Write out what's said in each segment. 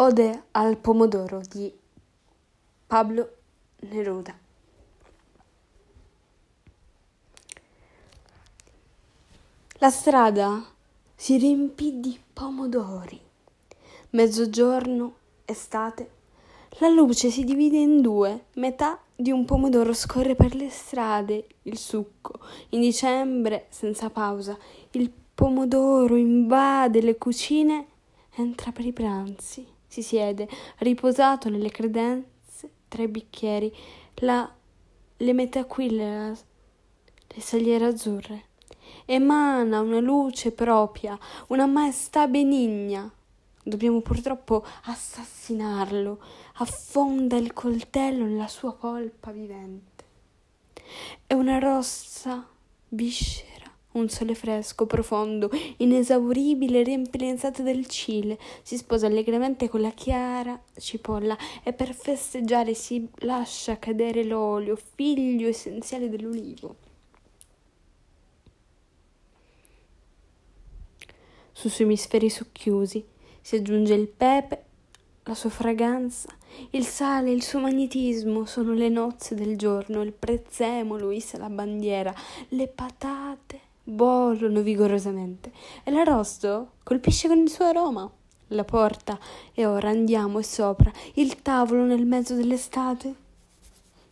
Ode al pomodoro di Pablo Neruda. La strada si riempì di pomodori. Mezzogiorno, estate, la luce si divide in due, metà di un pomodoro scorre per le strade, il succo. In dicembre, senza pausa, il pomodoro invade le cucine, entra per i pranzi, si siede, riposato nelle credenze, tra i bicchieri, la, le metaquille, le saliere azzurre. Emana una luce propria, una maestà benigna, Dobbiamo purtroppo assassinarlo. Affonda il coltello nella sua polpa vivente. È una rossa viscera, un sole fresco, profondo, inesauribile, riempie le insalate del Cile. Si sposa allegramente con la chiara cipolla e per festeggiare si lascia cadere l'olio, figlio essenziale dell'ulivo. Sui suoi emisferi socchiusi si aggiunge il pepe, la sua fragranza, il sale, il suo magnetismo sono le nozze del giorno, il prezzemolo issa la bandiera, le patate bollono vigorosamente. E l'arrosto colpisce con il suo aroma. La porta e ora andiamo e sopra, il tavolo nel mezzo dell'estate,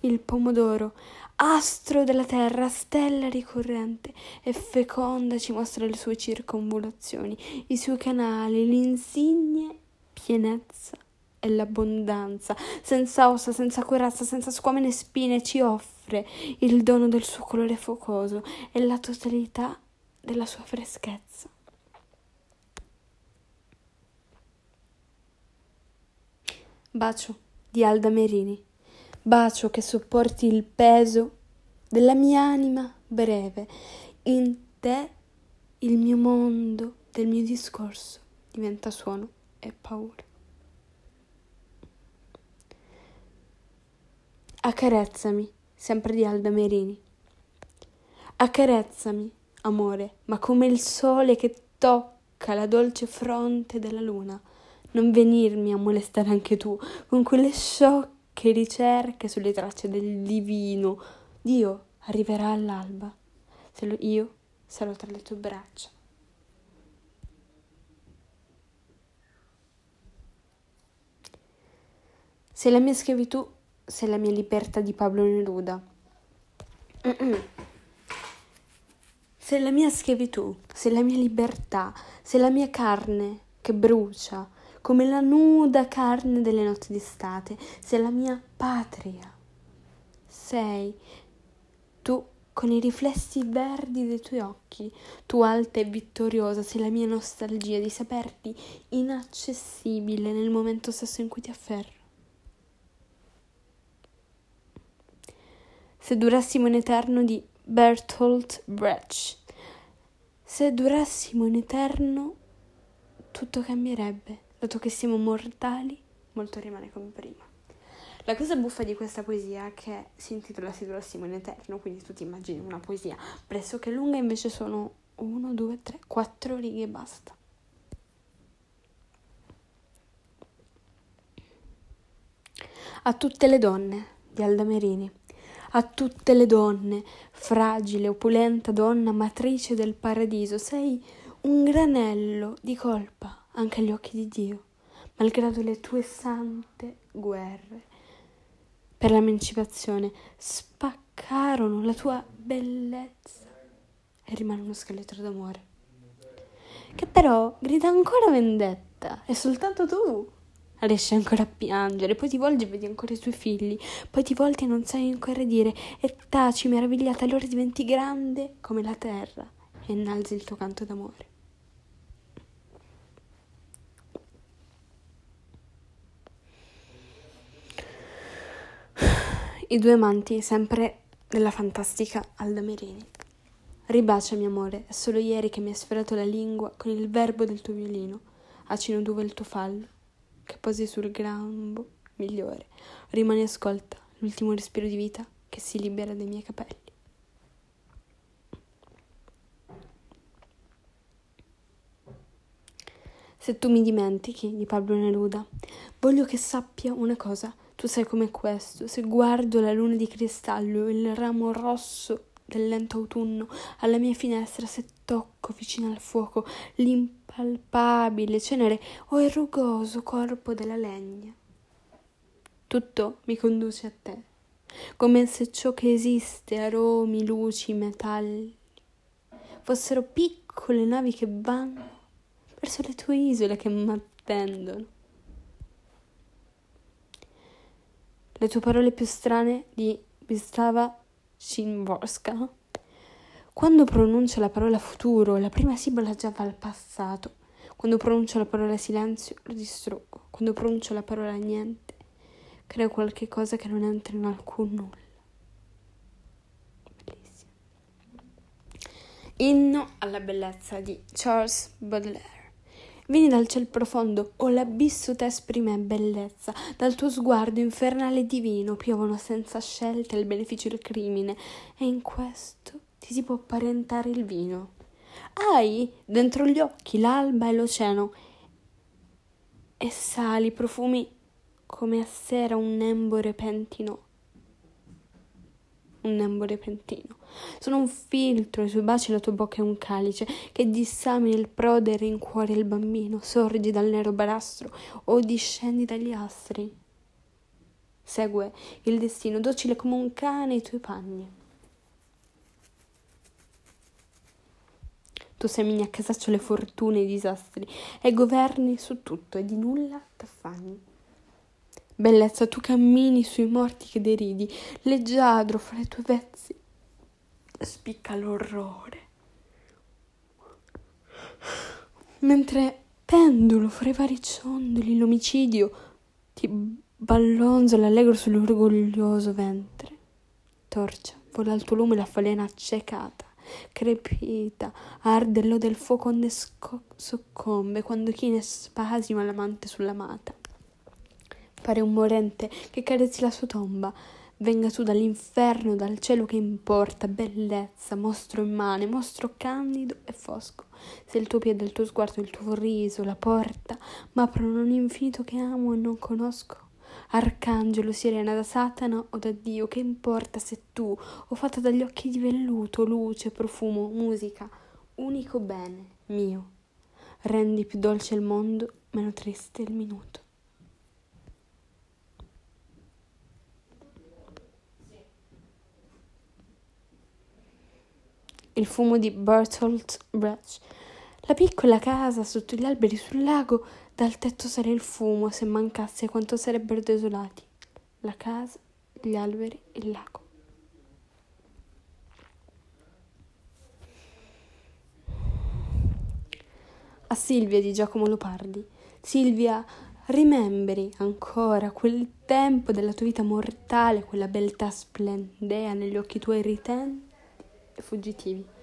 il pomodoro astro della terra, stella ricorrente. E feconda ci mostra le sue circonvolazioni, i suoi canali, l'insigne pienezza e l'abbondanza, senza ossa, senza corazza, senza squame né spine, ci offre il dono del suo colore focoso e la totalità della sua freschezza. Bacio di Alda Merini bacio che sopporti il peso della mia anima breve. In te il mio mondo del mio discorso diventa suono e paura. Accarezzami, sempre di Alda Merini. Accarezzami, amore, ma come il sole che tocca la dolce fronte della luna. Non venirmi a molestare anche tu con quelle sciocche che ricerche sulle tracce del divino. Dio arriverà all'alba, se lo, io sarò tra le tue braccia. Sei la mia schiavitù, sei la mia libertà di Pablo Neruda. Sei la mia schiavitù, sei la mia libertà, sei la mia carne che brucia, come la nuda carne delle notti d'estate, sei la mia patria. Sei tu con i riflessi verdi dei tuoi occhi, tu alta e vittoriosa, sei la mia nostalgia di saperti inaccessibile nel momento stesso in cui ti afferro. Se durassimo in eterno di Bertolt Brecht. Se durassimo in eterno, tutto cambierebbe dato che siamo mortali, molto rimane come prima. La cosa buffa di questa poesia è che si intitola Si durassimo in eterno, quindi tu ti immagini una poesia pressoché lunga, invece sono uno, due, tre, quattro righe e basta. A tutte le donne di Alda Merini, a tutte le donne, fragile, opulenta donna, matrice del paradiso, sei un granello di colpa anche agli occhi di Dio, malgrado le tue sante guerre. Per l'emancipazione spaccarono la tua bellezza e rimane uno scheletro d'amore che però grida ancora vendetta e soltanto tu riesci ancora a piangere, poi ti volgi e vedi ancora i tuoi figli, poi ti volti e non sai ancora dire e taci meravigliata, allora diventi grande come la terra e innalzi il tuo canto d'amore. I due amanti, sempre della fantastica Alda Merini. Ribaciami, amore, è solo ieri che mi hai sferato la lingua con il verbo del tuo violino. Acino dove il tuo fallo, che posi sul grambo migliore. Rimani e ascolta l'ultimo respiro di vita che si libera dai miei capelli. Se tu mi dimentichi di Pablo Neruda, voglio che sappia una cosa. Tu sei come questo. Se guardo la luna di cristallo, il ramo rosso del lento autunno alla mia finestra, se tocco vicino al fuoco l'impalpabile cenere o il rugoso corpo della legna, tutto mi conduce a te, come se ciò che esiste, aromi, luci, metalli, fossero piccole navi che vanno verso le tue isole che m'attendono. Le tue parole più strane di Wisława Szymborska. Quando pronuncio la parola futuro, la prima sibola già va al passato. Quando pronuncio la parola silenzio, lo distruggo. Quando pronuncio la parola niente, creo qualche cosa che non entra in alcun nulla. Bellissimo. Inno alla bellezza di Charles Baudelaire. Vieni dal ciel profondo, o l'abisso t'esprime bellezza, dal tuo sguardo infernale e divino piovono senza scelta il beneficio e il crimine, e in questo ti si può apparentare il vino. Hai dentro gli occhi l'alba e l'oceano, e sali profumi come a sera un nembo repentino un nembo repentino. Sono un filtro, i suoi baci la tua bocca è un calice che dissamina il prode e rincuora il bambino. Sorgi dal nero barastro o discendi dagli astri. Segue il destino, docile come un cane i tuoi panni. Tu semini a casaccio le fortune e i disastri e governi su tutto e di nulla t'affanni. Bellezza, tu cammini sui morti che deridi, leggiadro fra i tuoi vezzi, spicca l'orrore. Mentre pendulo fra i vari ciondoli, l'omicidio ti ballonzola allegro sull'orgoglioso ventre. Torcia, vola al tuo lume la falena accecata, crepita, arde l'ode del fuoco onde soccombe, quando china spasima l'amante sull'amata pare un morente che carezzi la sua tomba. Venga tu dall'inferno, dal cielo che importa, bellezza, mostro immane, mostro candido e fosco. Se il tuo piede, il tuo sguardo, il tuo riso, la porta, m'aprono un infinito che amo e non conosco. Arcangelo, sirena da Satana o da Dio, che importa se tu, o fatta dagli occhi di velluto, luce, profumo, musica, unico bene mio, rendi più dolce il mondo, meno triste il minuto. il fumo di Bertolt Brecht. La piccola casa sotto gli alberi sul lago, dal tetto sale il fumo, se mancasse quanto sarebbero desolati. La casa, gli alberi, il lago. A Silvia di Giacomo Lopardi. Silvia, rimembri ancora quel tempo della tua vita mortale, quella beltà splendea negli occhi tuoi ritenti e fuggitivi.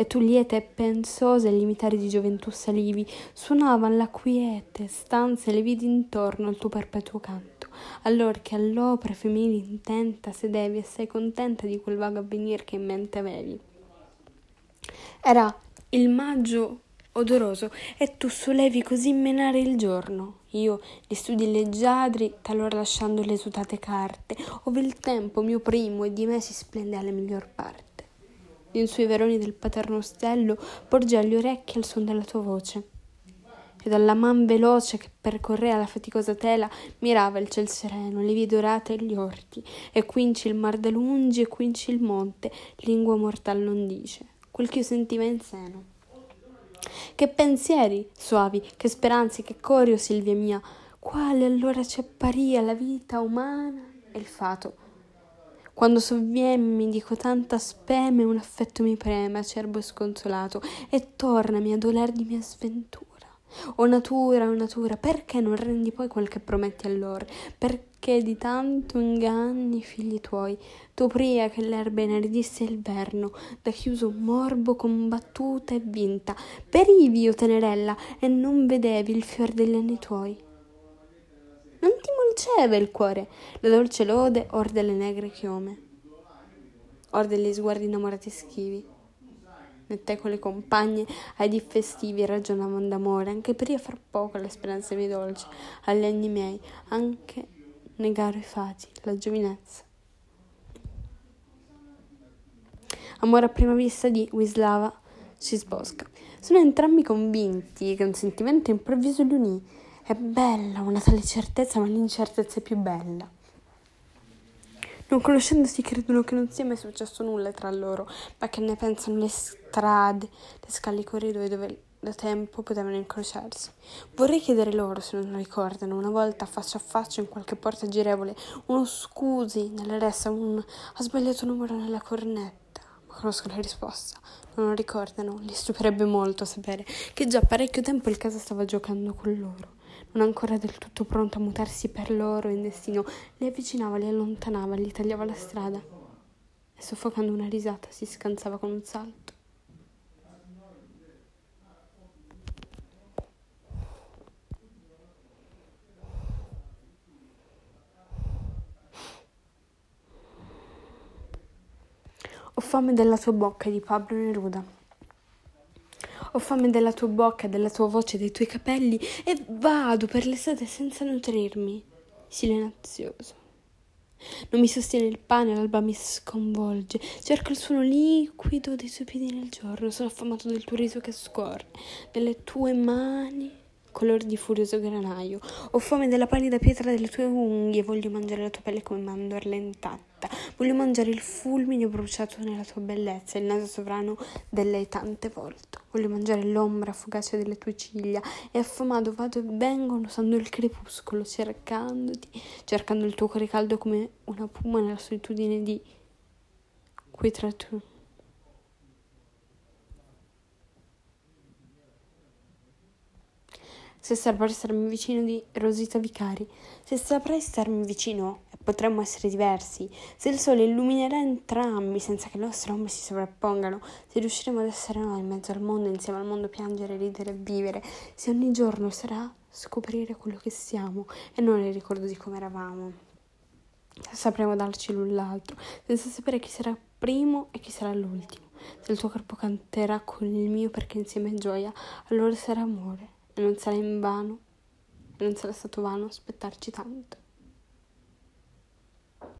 E tu lieta e pensosa e limitare di gioventù salivi, suonavan la quiete stanze le vidi intorno al tuo perpetuo canto, allor che all'opera femminile intenta sedevi e sei contenta di quel vago avvenir che in mente avevi. Era il maggio odoroso e tu solevi così menare il giorno. Io gli studi leggiadri, talora lasciando le esutate carte, ove il tempo mio primo e di me si splende alla miglior parte in sui veroni del paterno ostello, porge agli orecchi al suon della tua voce. E dalla man veloce che percorrea la faticosa tela mirava il ciel sereno, le vie dorate e gli orti, e quinci il mar da lungi e quinci il monte, lingua mortal non dice, quel che io sentiva in seno. Che pensieri suavi, che speranze, che cori, o Silvia mia, quale allora ci apparia la vita umana e il fato quando sovvien mi dico tanta speme, un affetto mi preme, acerbo e sconsolato, e tornami a doler di mia sventura. O natura, o natura, perché non rendi poi quel che prometti a loro? Perché di tanto inganni i figli tuoi? Tu pria che l'erba ineridisse il verno, da chiuso morbo combattuta e vinta, perivi, o tenerella, e non vedevi il fior degli anni tuoi non ti molceva il cuore la dolce lode or delle negre chiome, or degli sguardi innamorati schivi. né te con le compagne ai dì festivi ragionavano d'amore, anche per io far poco le speranze mie dolci, agli anni miei, anche negare i fati, la giovinezza. Amore a prima vista di Wislava Cisbosca. Sono entrambi convinti che un sentimento improvviso li unì. È bella una tale certezza, ma l'incertezza è più bella. Non conoscendosi credono che non sia mai successo nulla tra loro, ma che ne pensano le strade, le scale, i corridoi dove da tempo potevano incrociarsi. Vorrei chiedere loro se non ricordano una volta faccia a faccia in qualche porta girevole, uno scusi nella ressa, un ha sbagliato numero nella cornetta. Ma conosco la risposta, non lo ricordano. Li stupirebbe molto sapere che già parecchio tempo il caso stava giocando con loro non ancora del tutto pronto a mutarsi per loro in destino, li avvicinava, li allontanava, gli tagliava la strada e soffocando una risata si scansava con un salto. Ho fame della tua bocca di Pablo Neruda. Ho fame della tua bocca, della tua voce, dei tuoi capelli e vado per l'estate senza nutrirmi, silenzioso. Non mi sostiene il pane, l'alba mi sconvolge. Cerco il suono liquido dei tuoi piedi nel giorno. Sono affamato del tuo riso che scorre, delle tue mani color di furioso granaio. Ho fame della pallida pietra delle tue unghie, voglio mangiare la tua pelle come mandorla intatta. Voglio mangiare il fulmine bruciato nella tua bellezza, il naso sovrano delle tante volte. Voglio mangiare l'ombra fugace delle tue ciglia e affamato vado e vengo usando il crepuscolo, cercandoti, cercando il tuo cuore caldo come una puma nella solitudine di qui tra tu. se saprai starmi vicino di Rosita Vicari, se saprai starmi vicino potremmo essere diversi, se il sole illuminerà entrambi senza che le nostre ombre si sovrappongano, se riusciremo ad essere noi in mezzo al mondo, insieme al mondo piangere, ridere e vivere, se ogni giorno sarà scoprire quello che siamo e non il ricordo di come eravamo. Se sapremo darci l'un l'altro, senza sapere chi sarà primo e chi sarà l'ultimo. Se il tuo corpo canterà con il mio perché insieme è gioia, allora sarà amore e non sarà in vano, non sarà stato vano aspettarci tanto.